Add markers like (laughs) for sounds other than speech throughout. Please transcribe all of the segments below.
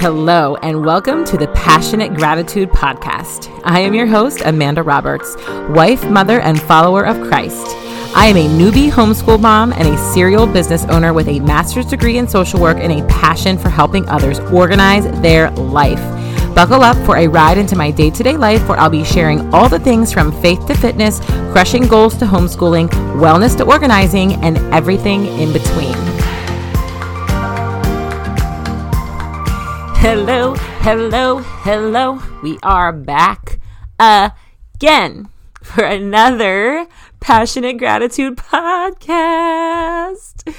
Hello, and welcome to the Passionate Gratitude Podcast. I am your host, Amanda Roberts, wife, mother, and follower of Christ. I am a newbie homeschool mom and a serial business owner with a master's degree in social work and a passion for helping others organize their life. Buckle up for a ride into my day to day life where I'll be sharing all the things from faith to fitness, crushing goals to homeschooling, wellness to organizing, and everything in between. Hello, hello, hello. We are back again for another Passionate Gratitude podcast.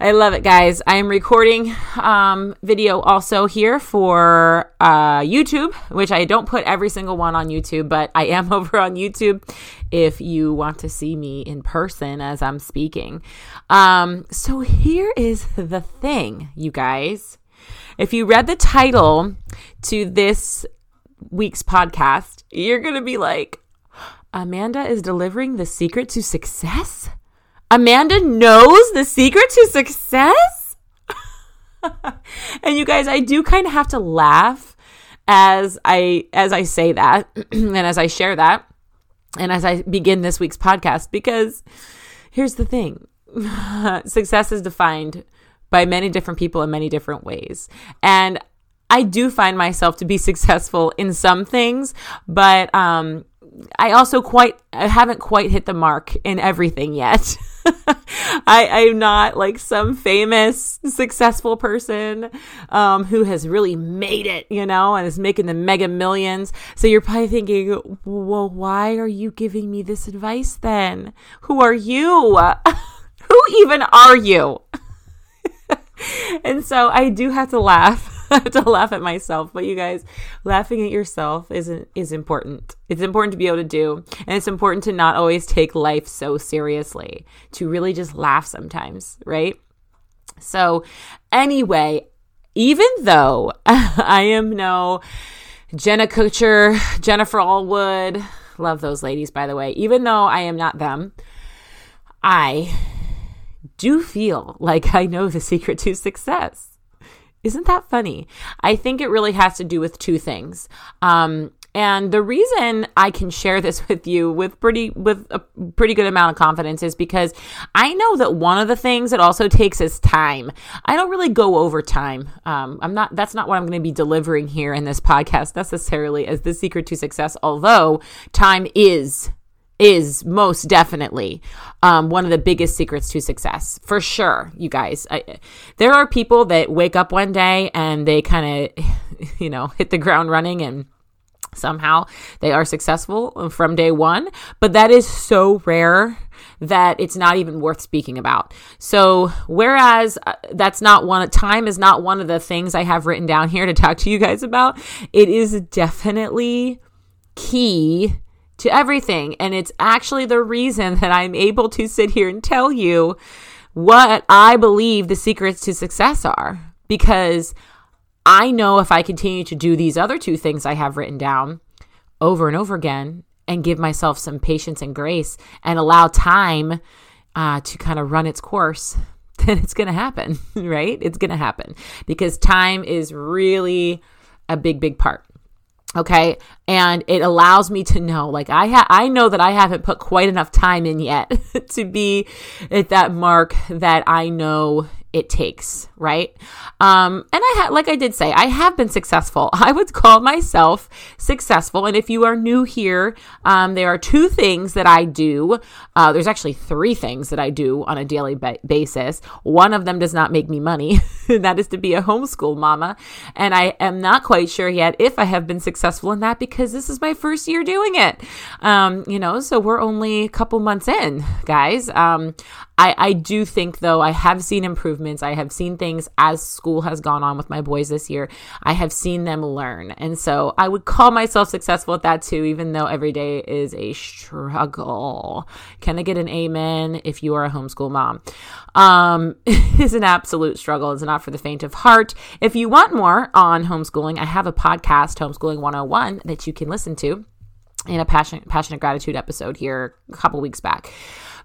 I love it, guys. I am recording um, video also here for uh, YouTube, which I don't put every single one on YouTube, but I am (laughs) over on YouTube if you want to see me in person as I'm speaking. Um, so here is the thing, you guys. If you read the title to this week's podcast, you're going to be like, Amanda is delivering the secret to success? Amanda knows the secret to success? (laughs) and you guys, I do kind of have to laugh as I as I say that (clears throat) and as I share that and as I begin this week's podcast because here's the thing. (laughs) success is defined by many different people in many different ways. And I do find myself to be (laughs) successful in some things, but um, I also quite I haven't quite hit the mark in everything yet. (laughs) I, I'm not like some famous successful person um, who has really made it, you know, and is making the mega millions. So you're probably thinking, well, why are you giving me this advice then? Who are you? (laughs) who even are you? (laughs) and so I do have to laugh. (laughs) To laugh at myself, but you guys, laughing at yourself isn't is important. It's important to be able to do, and it's important to not always take life so seriously. To really just laugh sometimes, right? So, anyway, even though (laughs) I am no Jenna Kutcher, Jennifer Allwood, love those ladies by the way. Even though I am not them, I do feel like I know the secret to success. Isn't that funny? I think it really has to do with two things. Um, and the reason I can share this (laughs) with you with pretty with a pretty good amount of confidence is because I know that one of the things it also takes is time. I don't really go over time. Um, I'm not. That's not what I'm going to be delivering here in this podcast necessarily as the secret to success. Although time is is most definitely um, one of the biggest secrets to success for sure you guys. I, there are people that wake up one day and they kind of (laughs) you know hit the ground running and somehow they are successful from day one but that is so rare that it's not even worth speaking about. So whereas uh, that's not one time is not one of the things i have written down (laughs) here to talk to you guys about it is definitely key to everything. And it's actually the reason (laughs) that I'm able to sit here and tell you what I believe the secrets to success are. Because I know if I continue to do these other two things I have written down over and over again and give myself some patience and grace and allow time uh, to kind of run its course, (laughs) then it's going to happen, (laughs) right? It's going to happen because time is really a big, big part. Okay. And it allows me to know, like, I ha- I know that I haven't put quite enough time in yet (laughs) to be at that mark that I know it takes, right? Um, and I had, like I did say, I have been successful. (laughs) I would call myself successful. And if you are new here, um, there are two things that I do. Uh, there's actually three things that I do on a daily ba- basis. One of them does not make me money. (laughs) that is to be a homeschool mama. And I am not quite sure yet if I have been successful in that because this is my first year doing it. Um, you know, so we're only a couple months in, guys. Um, I, I do think though I have seen improvements. I have seen things as school has gone on with my boys this year. I have seen them learn. And so I would call myself successful at that too, even though every day is a struggle. Can I get an amen if you are a homeschool mom? Um, (laughs) it's an absolute struggle. It's not for the faint of heart. If you want more on homeschooling, I have a podcast, Homeschooling 101, that you can listen to in a passionate passionate gratitude episode here a couple weeks back.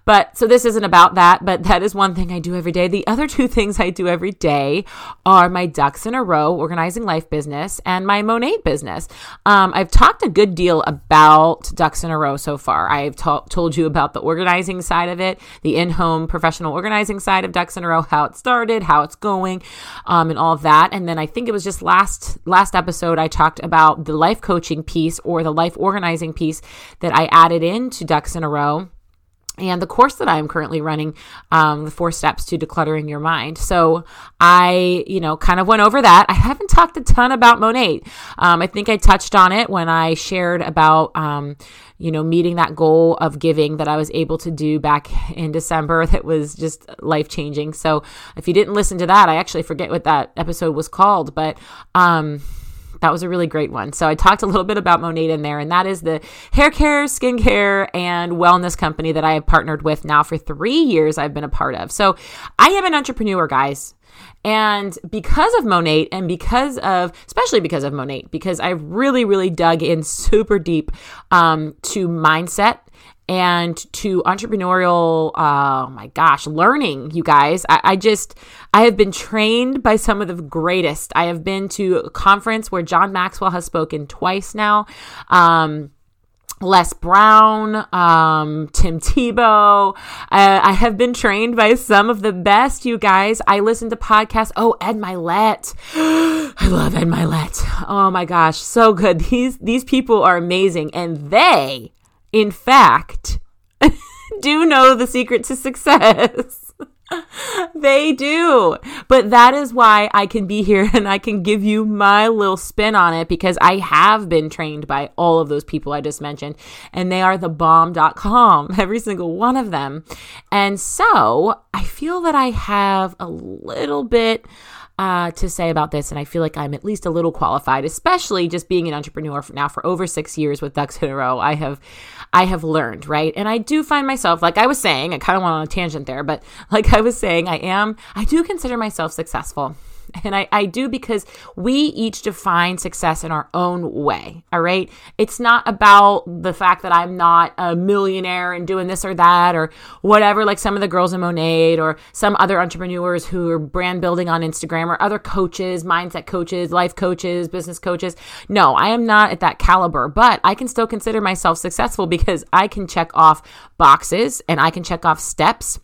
But so this isn't about that, but that is one thing I do every day. The other two (laughs) things I do every day are my ducks in a row organizing life business and my Monat business. Um, I've talked a good deal about ducks in a row so far. I've told you about the organizing side of it, the in home professional organizing side of ducks in a row, how it started, how it's going, um, and all of that. And then I think it was just last last episode I talked about the life coaching piece or the life organizing piece that I added into ducks in a row and the course that I'm currently running, um, the four steps to decluttering your mind. So I, you know, kind of went over that. I haven't talked a ton about Monat. Um, I think I touched on it when I shared about, um, you know, meeting that goal of giving that I was able to do back in December (laughs) that was just life changing. So if you didn't listen to that, I actually forget what that episode was called, but, um, that was a really great one. So I talked a little bit about Monat in there, and that is the hair care, skincare, and wellness company that I have partnered with now for three years. I've been a part of. So I am an entrepreneur, guys. And because of Monat and because of, especially because of Monat, because I've really, really dug in super deep um, to mindset and to entrepreneurial oh my gosh learning you guys I, I, just i have been trained by some of the greatest i have been to a conference where john maxwell has spoken twice now um, Les Brown, um, Tim Tebow. Uh, I have been trained by some of the best, you guys. I listen to podcasts. Oh, Ed Mylett. (gasps) I love Ed Mylett. Oh my gosh, so good. These these people are amazing, and they in fact, (laughs) do know the secret to success. (laughs) they do. But that is why I can be here (laughs) and I can give you my little spin on it because I have been trained by all of those people I just mentioned and they are the bomb.com, every single one of them. And so I feel that I have a little bit uh, to say about this, and I feel like I'm at least a little qualified, especially just being an entrepreneur for now for over six years with ducks in a row. I have, I have learned right, and I do find myself, like I was saying, I kind of went on a tangent there, but like I was saying, I am, I do consider myself successful. (laughs) And I, I do because we each define success in our own way. All right. It's not about the fact that I'm not a millionaire and doing this or that or whatever, like some of the girls in Monat or some other entrepreneurs who are brand building on Instagram or other coaches, mindset coaches, life coaches, business coaches. No, I am not at that caliber, but I can still consider myself successful because I can check off boxes and I can check off steps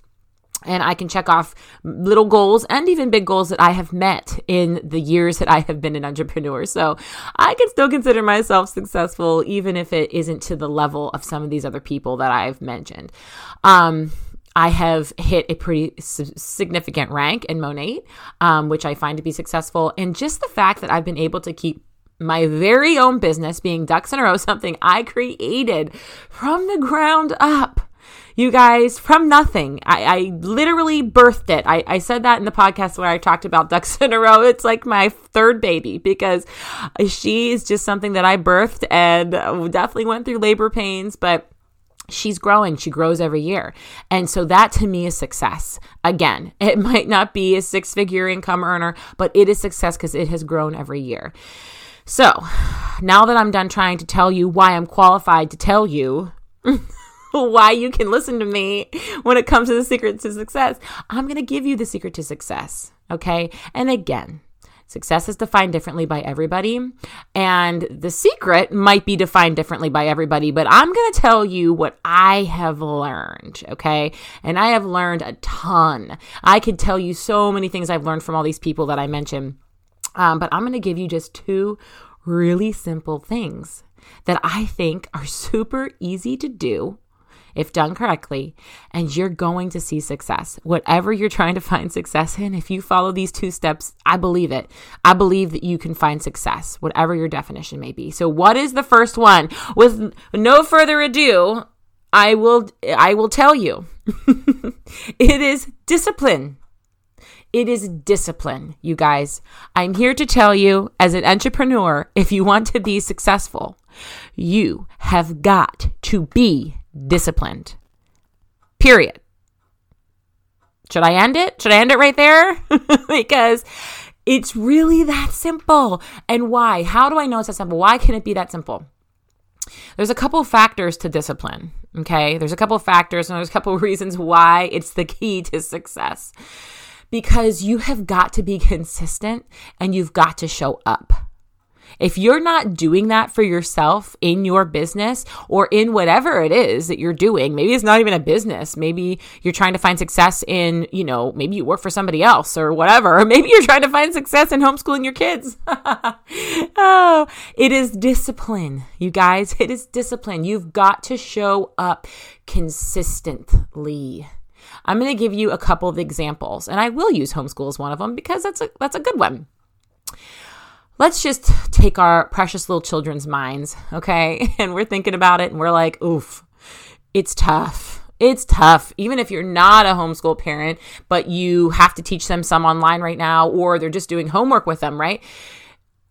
and I can check off little goals and even big goals that I have met in the years that I have been an entrepreneur. So I can still consider myself successful, even if it isn't to the level of some of these other people that I've mentioned. Um, I have hit a pretty significant rank in Monat, um, which I find to be successful. And just the fact that I've been able to keep my very own business being ducks in a row, (laughs) something I created from the ground up you guys, from nothing. I, I literally birthed it. I, I said that in the podcast where I talked about ducks (laughs) in a row. It's like my third baby because she is just something that I birthed and definitely went through labor pains, but she's growing. She grows every year. And so that to me is success. Again, (laughs) it might not be a six figure income earner, but it is success because it has grown every year. So (sighs) now that I'm done trying to tell you why I'm qualified to tell you, (laughs) (laughs) why you can listen to me when it comes to the secret to success. I'm going to give you the secret to success. Okay. And again, Success is defined differently by everybody, and the secret might be defined differently by everybody, but I'm going to tell you what I have learned, okay? And I have learned a ton. I could tell you so many things I've learned from all these people that I mentioned, um, but I'm going to give you just two really simple things that I think are super easy to do if done correctly, and you're going to see success. Whatever you're trying to find success in, if you follow these two steps, I believe it. I believe that you can find success, whatever your definition may be. So, what is the first one? With no further ado, I will I will tell you. (laughs) it is discipline. It is discipline, you guys. I'm here to tell you as an entrepreneur, if you want to be successful, you have got to be disciplined. Period. Should I end it? Should I end it right there? (laughs) because it's really that simple. And why? How do I know it's that simple? Why can it be that simple? there's a couple factors to discipline. Okay. There's a couple factors and there's a couple (laughs) reasons why it's the key to success. Because you have got to be consistent and you've got to show up. If you're not doing that for yourself in your business or in whatever it is that you're doing, maybe it's not even a business. Maybe you're trying to find success in, you know, maybe you work for somebody else or whatever. Or (laughs) maybe you're trying to find success in homeschooling your kids. (laughs) oh, it is discipline, you guys. It is discipline. You've got to show up consistently. I'm going to give you a couple of examples, and I will use homeschool as one of them because that's a that's a good one let's just take our precious little children's minds, okay? (laughs) And we're thinking about it and we're like, oof, it's tough. It's tough, even if you're not a homeschool parent, but you have to teach them some online right now, or they're just doing homework with them, right?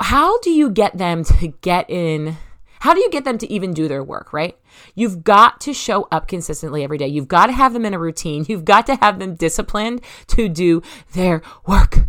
How do you get them to get in? How do you get them to even do their work, right? You've got to show up consistently every day. You've got to have them in a routine. You've got to have them disciplined to do their work.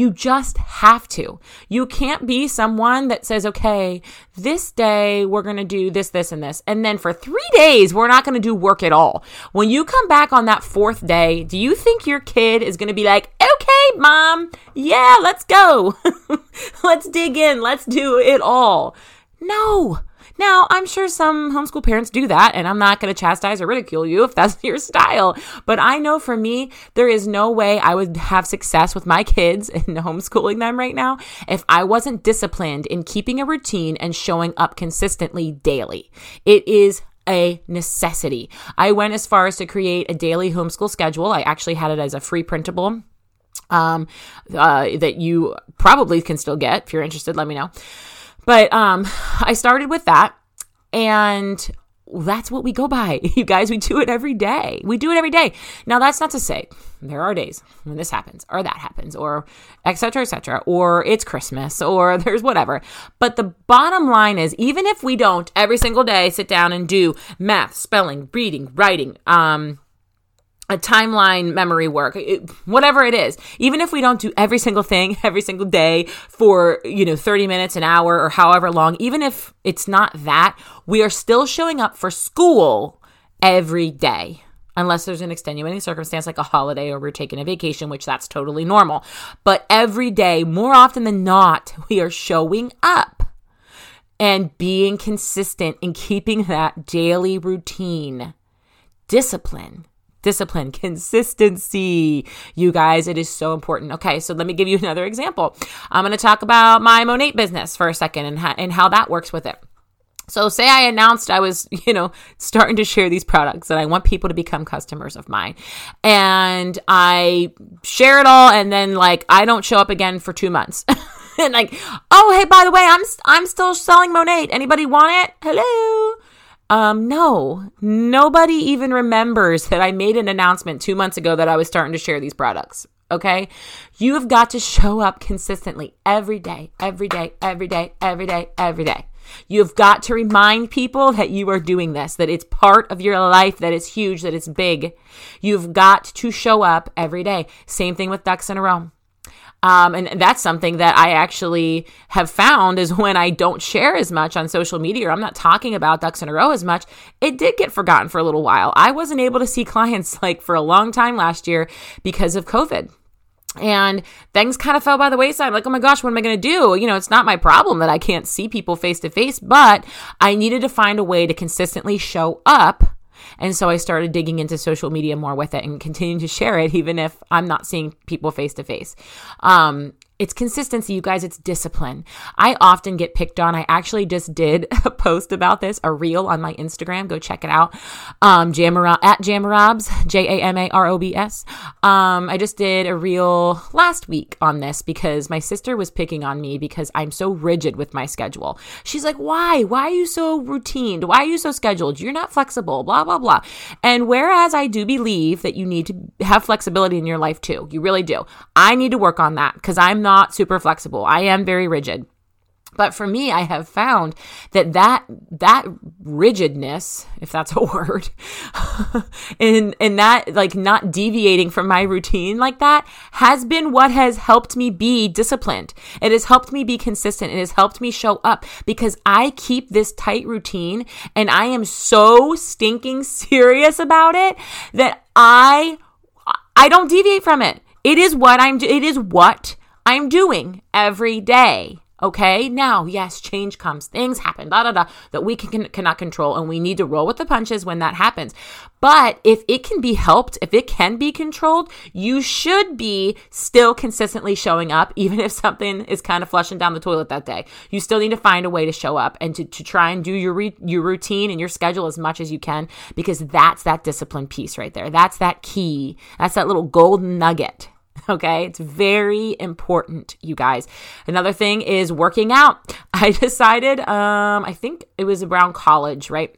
You just have to. You can't be someone that says, okay, this day we're going to do this, this, and this. And then for three days, we're not going to do work at all. When you come back on that fourth day, do you think your kid is going to be like, okay, mom, yeah, let's go. (laughs) let's dig in. Let's do it all. No. Now, I'm sure some homeschool parents do that, and I'm not going to chastise or ridicule you if that's (laughs) your style. But I know for me, there is no way I would have success with my kids (laughs) and homeschooling them right now if I wasn't disciplined in keeping a routine and showing up consistently daily. It is a necessity. I went as far as to create a daily homeschool schedule. I actually had it as a free printable um, uh, that you probably can still get. If you're interested, let me know. But um, I started with that, and that's what we go by. (laughs) You guys, we do it every day. We do it every day. Now, that's not to say there are days when this happens or that happens or etc. etc. or it's Christmas or (laughs) there's whatever. But the bottom line is even if we don't every single day sit down and do math, spelling, reading, writing, um, a timeline memory work it, whatever it is. Even if we don't do every single thing (laughs) every single day for you know 30 minutes an hour or however long even if it's not that we are still showing up for school every day. Unless there's an extenuating circumstance like a holiday or we're taking a vacation which that's totally normal. But every day more often than not (laughs) we are showing up and being consistent in keeping that daily routine discipline discipline, consistency. You guys, it is so important. Okay, so let me give you (laughs) another example. I'm going to talk about my Monat business for a second and, ha- and how that works with it. So, say I announced I was, (laughs) you know, starting to share these products and I want people to become customers of mine. And I share it all and then like I don't show up again for 2 months. (laughs) and like, "Oh, hey, by the way, I'm I'm still selling Monat. Anybody want it? Hello?" Um, no, nobody even remembers that I made an announcement two months ago that I was starting to share these products. Okay. You have got to show up consistently every day, every day, every day, every day, every day. You've got to remind people that you are doing this, that it's part of your life, that it's huge, that it's big. You've got to show up every day. Same thing with ducks in a row. Um, and that's something that I actually have found is when I don't share as much on social media or I'm not talking about ducks in a row as much, it did get forgotten for a little while. I wasn't able to see (laughs) clients like for a long time last year because of COVID. And things kind of fell by the wayside. Like, oh my gosh, what am I going to do? You know, it's not my problem that I can't see people face to face, but I needed to find a way to consistently show up and so I started digging into social media more with it and continuing to share it, even if I'm not seeing people face to face. Um, It's consistency, you guys. It's discipline. I often get picked on. I actually just did (laughs) a post about this, a reel on my Instagram. Go check it out. Um, Jamarob, at Jamarobs, J A M A R O B S. Um, I just did a reel last week on this because my sister was picking on me because I'm so rigid with my schedule. She's like, why? Why are you so routined? Why are you so scheduled? You're not flexible, blah, blah, blah. And whereas I do believe that you need to have flexibility in your life too, you really do. I need to work on that because I'm not not super flexible. I am very rigid. but for me i have found that that that rigidness if that's a (laughs) word and and that like not deviating from my routine like that has been what has helped me be disciplined it has helped me be consistent it has helped me show up because i keep this tight routine and i am so stinking (laughs) serious about it that i i don't deviate from it it is what i'm it is what i'm doing every day Okay. Now, yes, change comes. Things happen, da da da, that we can, cannot control, and we need to roll with the punches when that happens. But if it can be helped, if it can be controlled, you should be still consistently showing up, even if something is kind of flushing down the toilet that day. You still need to find a way to show up and to, to try and do your re, your routine and your schedule as much as you can, because that's that discipline piece right there. That's that key. That's that little golden nugget Okay, it's very important, you guys. Another thing is working out. (laughs) I decided, um, I think it was around college, right?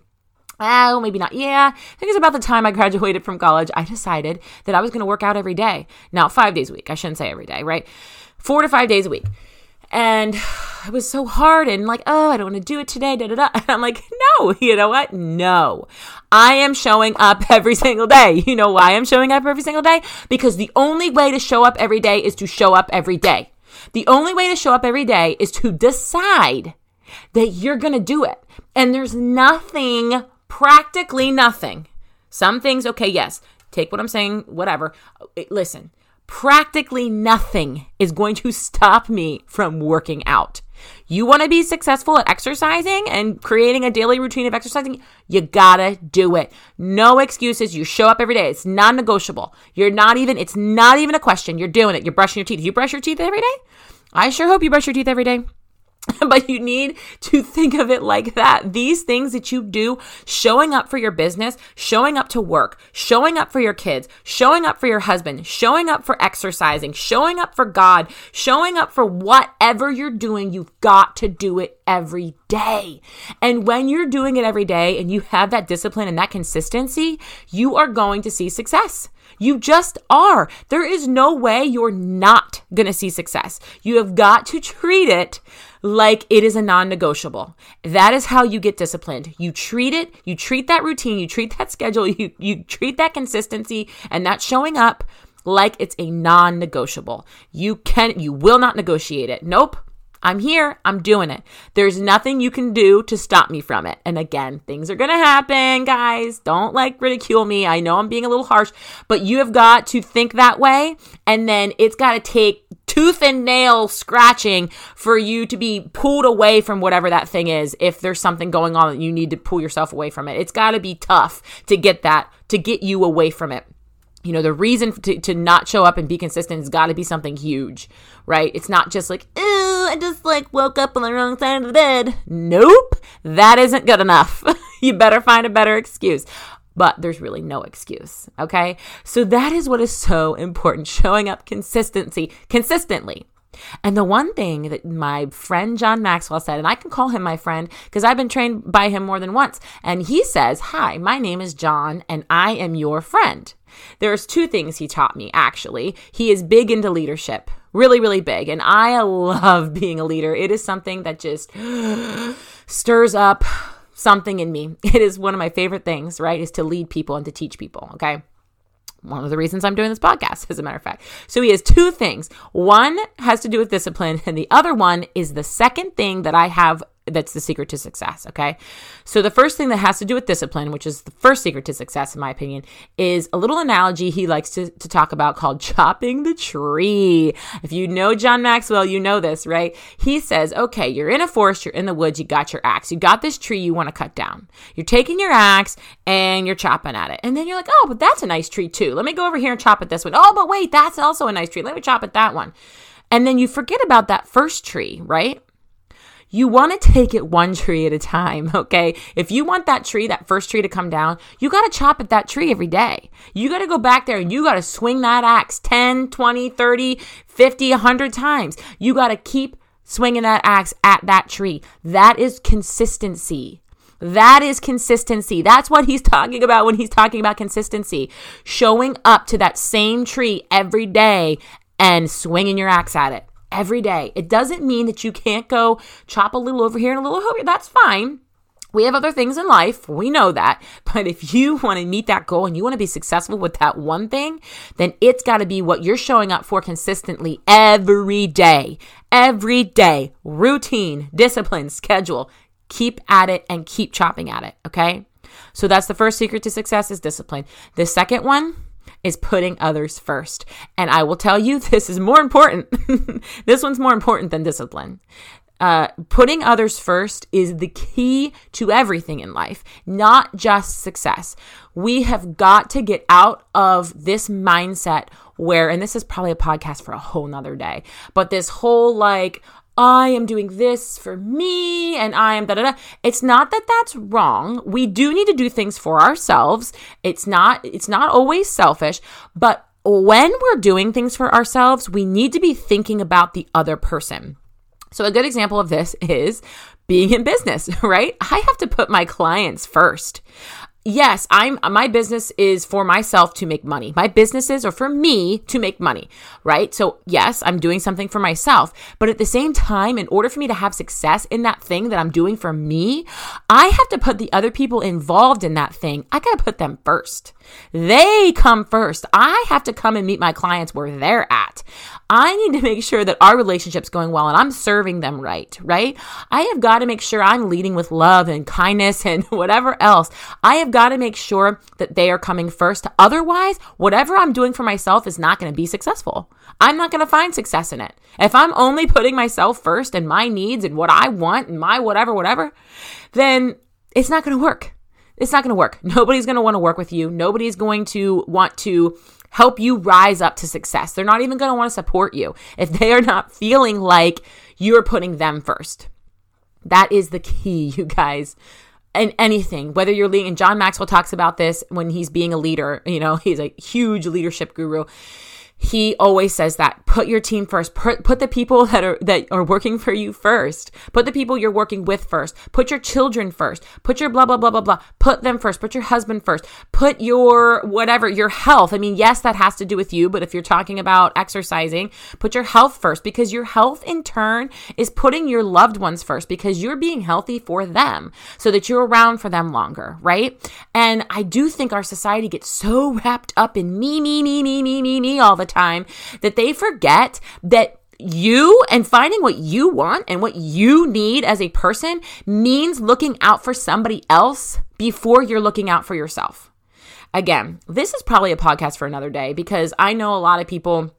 Oh, maybe not. Yeah, I think it's about the time I graduated from college. I decided that I was going to work out every day. Now, five days a week. I shouldn't say every day, right? Four to five days a week. And (sighs) it was so hard and like, oh, I don't want to do it today. Da, da, da. (laughs) And I'm like, no, you know what? No. I am showing up (laughs) every single day. You know why I'm showing up every single day? Because the only way to show up every day is to show up every day. The only way to show up every day is to decide that you're going to do it. And there's nothing, practically nothing. Some things, okay, yes, take what I'm saying, whatever. Uh, listen, practically nothing is going to stop me from working out. You want to be successful at exercising and creating a daily routine of exercising? You gotta do it. No excuses. You show up every day. It's non negotiable. You're not even, it's not even a question. You're doing it. You're brushing your teeth. You brush your teeth every day? I sure hope you brush your teeth every day. (laughs) but you need to think of it like that. These things that you do, showing up for your business, showing up to work, showing up for your kids, showing up for your husband, showing up for exercising, showing up for God, showing up for whatever you're doing, you've got to do it every day. And when you're doing it every day and you have that discipline and that consistency, you are going to see success. You just are. There is no way you're not going to see success. You have got to treat it like it is a non negotiable. That is how you get disciplined. You treat it, you treat that routine, you treat that (laughs) schedule, you, you treat that consistency and that showing up like it's a non negotiable. You can, you will not negotiate it. Nope. I'm here. I'm doing it. There's nothing you can do to stop me from it. And again, things are going to happen, guys. Don't like ridicule me. I know I'm being a little harsh, but you have got to think that way. And then it's got to take tooth and nail scratching for you to be pulled away from whatever that thing is. If there's something going on that you need to pull yourself away from it, it's got to be tough to get that, to get you away from it you know, the reason to, to not show up and be consistent has got to be something huge, right? It's not just like, oh, I just like woke up on the wrong side of the bed. Nope, that isn't good enough. (laughs) you better find a better excuse. But there's really no excuse, okay? So that is what is so important showing up consistency, consistently. And the one thing that my friend John Maxwell said, and I can call him my friend because I've been trained by him more than once, and he says, Hi, my name is John, and I am your friend. There's two things he taught me, actually. He is big into leadership, really, really big. And I love (laughs) being a leader. It is something that just (gasps) stirs up something in me. (laughs) It is one of my favorite things, right? Is to lead people and to teach people, okay? One of the reasons I'm doing this podcast, (laughs) as a matter of fact. So he has two things. One has to do with discipline, and the other one is the second thing that I have that's the secret to success. Okay. So the first thing that has to do with discipline, which is the first secret to success, in my opinion, is a little analogy he likes to, to talk about called (laughs) chopping the tree. If you know John Maxwell, you know this, right? He says, okay, you're in a forest, you're in the woods, you got your axe, you got this tree you want to cut down. You're taking your axe and you're chopping at it. And then you're like, oh, but that's a nice tree too. Let me go over here and chop at this one. Oh, but wait, that's also a nice tree. Let me chop at that one. And then you forget about that first tree, right? You want to take it one tree at a time, (laughs) okay? If you want that tree, that first tree to come down, you got to chop at that tree every day. You got to go back there and you got to swing that axe 10, 20, 30, 50, 100 times. You got to keep swinging that axe at that tree. That is consistency. That is consistency. That's what he's (laughs) talking about when he's talking about consistency. Showing up to that same tree every day and swinging your axe at it every day. It doesn't mean that you can't go chop a little over here and a little over here. That's fine. We have other things in life. We know that. (laughs) But if you want to meet that goal and you want to be successful with that one thing, then it's got to be what you're showing up for consistently every day. Every day. Routine, discipline, schedule. Keep at it and keep chopping at it. Okay. So that's the first secret to success is discipline. The second one, is putting others first. And I will tell you, (laughs) this is more important. (laughs) this one's more important than discipline. Uh, putting others first is the key to everything in life, not just success. We have got to get out of this mindset where, and this is probably a podcast for a whole nother day, but this whole like, I am doing this for me and I am da da da. It's not that that's wrong. We do need to do things for ourselves. It's not it's not always selfish, but when we're doing things for ourselves, we need to be thinking about the other person. So, a good example of this (laughs) is being in business, (laughs) right? I have to put my clients first yes, I'm my business is for myself to make money. My businesses are for me to make money, right? So, yes, I'm doing something for myself, but at the same time, in order for me to have success in that thing that I'm doing for me, I have to put the other people involved in that thing. I got to put them first. They come first. I have to come and meet my clients where they're at. I need to make sure that our relationship's going well and I'm serving them right, right? I have got to make sure I'm leading with love and kindness (laughs) and whatever else. I have got to make sure that they are coming first. Otherwise, whatever I'm doing for myself is not going to be successful. I'm not going to find success in it. If I'm only putting myself first and my needs and what I want and my whatever, whatever, then it's not going to work. It's not going to work. Nobody's going to want to work with you. Nobody's going to want to help you rise up to success. They're not even going to want to support you if they are not feeling like you're putting them first. That is the key, (laughs) you guys and anything, whether you're leading, and John Maxwell talks about this when he's being a leader, you know, (laughs) he's a huge leadership guru he always says that put your team first. Put, put the people (laughs) that are that are working for you first. Put the people you're working with first. Put your children first. Put your blah blah blah blah blah. Put them first. Put your husband first. Put your whatever your health. I mean yes that has to do with you but if you're talking about exercising put your health first because your health in turn is putting your loved ones first because you're being healthy for them so that you're around for them longer right? And i do think our society gets so wrapped up in me me me me me me me all the time that they forget that you and finding what you want and what you need as a person means looking out for somebody else before you're looking out for yourself. Again, this is probably a podcast for another day because I know a lot of people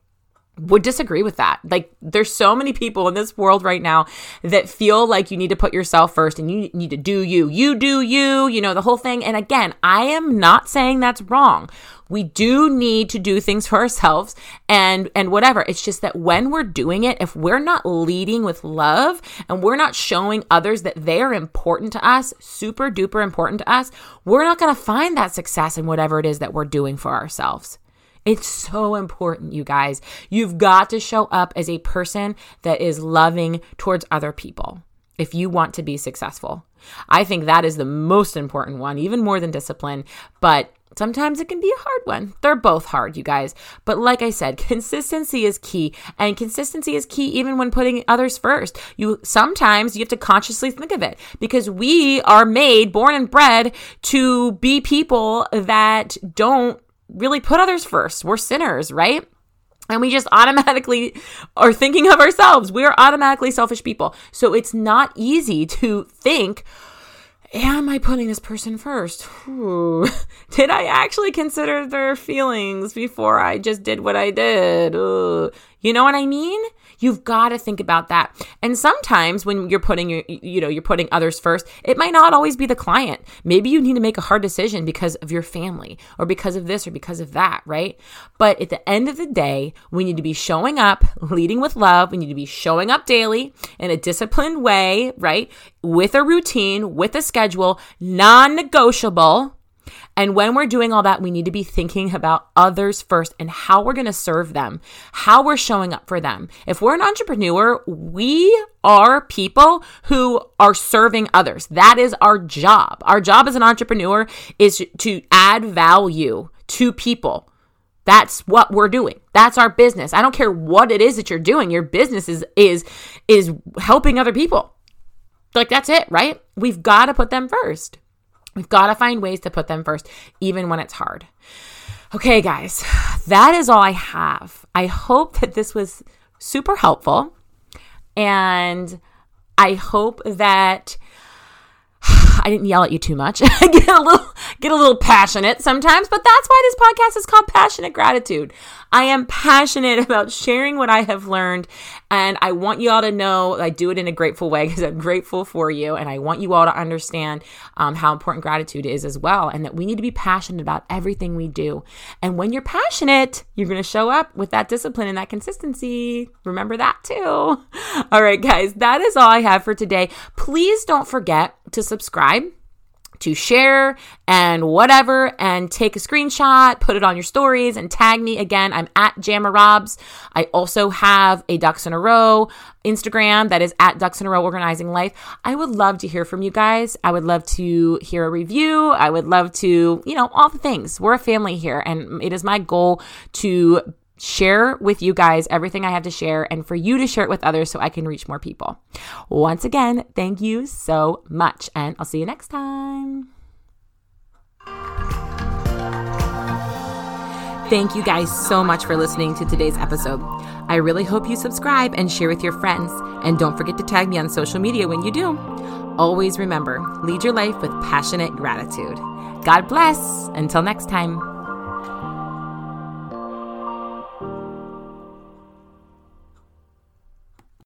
would disagree with that. Like there's so many people in this world right now that feel like you need to put yourself first and you need to do you. You do you, you know, the whole thing. And again, I am not saying that's wrong. We do need to do things for ourselves and and whatever. It's just that when we're doing it, if we're not leading with love and we're not showing others that they are important to us, super duper important to us, we're not going to find that success in whatever it is that we're doing for ourselves. It's so important, you guys. You've got to show up as a person that is loving towards other people if you want to be successful. I think that is the most important one, even more than discipline. But Sometimes it can be a hard one. They're both hard, you guys. But like I said, (laughs) consistency is key. And consistency is key even when putting others first. You sometimes you have to consciously think of it because we are made, born and bred to be people that don't really put others first. We're sinners, right? And we just automatically are thinking of ourselves. We're automatically selfish people. So it's not easy to think, am I putting this person first? Ooh. (laughs) Did I actually consider their feelings before I just did what I did? Ooh. You know what I mean? You've got to think about that. And sometimes when you're putting your, you know, you're putting others first, it might not always be the client. Maybe you need to make a hard decision because of your family or because of this or because of that, right? But at the end of the day, we need to be showing up, leading with love. We need to be showing up daily in a disciplined way, right? With a routine, with a schedule, non negotiable and when we're doing all that, we need to be thinking about others first and how we're going to serve them, how we're showing up for them. If we're an entrepreneur, we are people who are serving others. That is our job. Our job as an entrepreneur is to add value to people That's what we're doing. That's our business. I don't care what it is that you're doing. Your business is is is helping other people. Like that's it, right? We've got to put them first. We've got to find ways to put them first even when it's hard. Okay, guys. That is all I have. I hope that this was super helpful and I hope that (sighs) I didn't yell at you too much. (laughs) I get a little get a little passionate sometimes, but that's why this podcast is called Passionate Gratitude. I am passionate (laughs) about sharing what I have learned, and I want you all to know I do it in a grateful way because I'm grateful for you, and I want you all to understand um, how important gratitude is as well, and that we need to be passionate about everything we do. And when you're passionate, you're going to show up with that discipline and that consistency. Remember that too. (laughs) All right, guys, that is all I have for today. Please don't forget to subscribe to share and whatever and take a screenshot, put it on your stories and tag me again. I'm at Jamarobs. I also have a Ducks in a Row Instagram that is at Ducks in a Row Organizing Life. I would love to hear from you guys. I would love to hear a review. I would love to, you know, all the things. We're a family here and it is my goal to share with you guys everything I have to share and for you to share it with others so I can reach more people. Once again, thank you so much, and I'll see you next time. Thank you guys so much for listening to today's episode. I really hope you subscribe and share with your friends. And don't forget to tag me on social media when you do. Always remember lead your life with passionate gratitude. God bless. Until next time.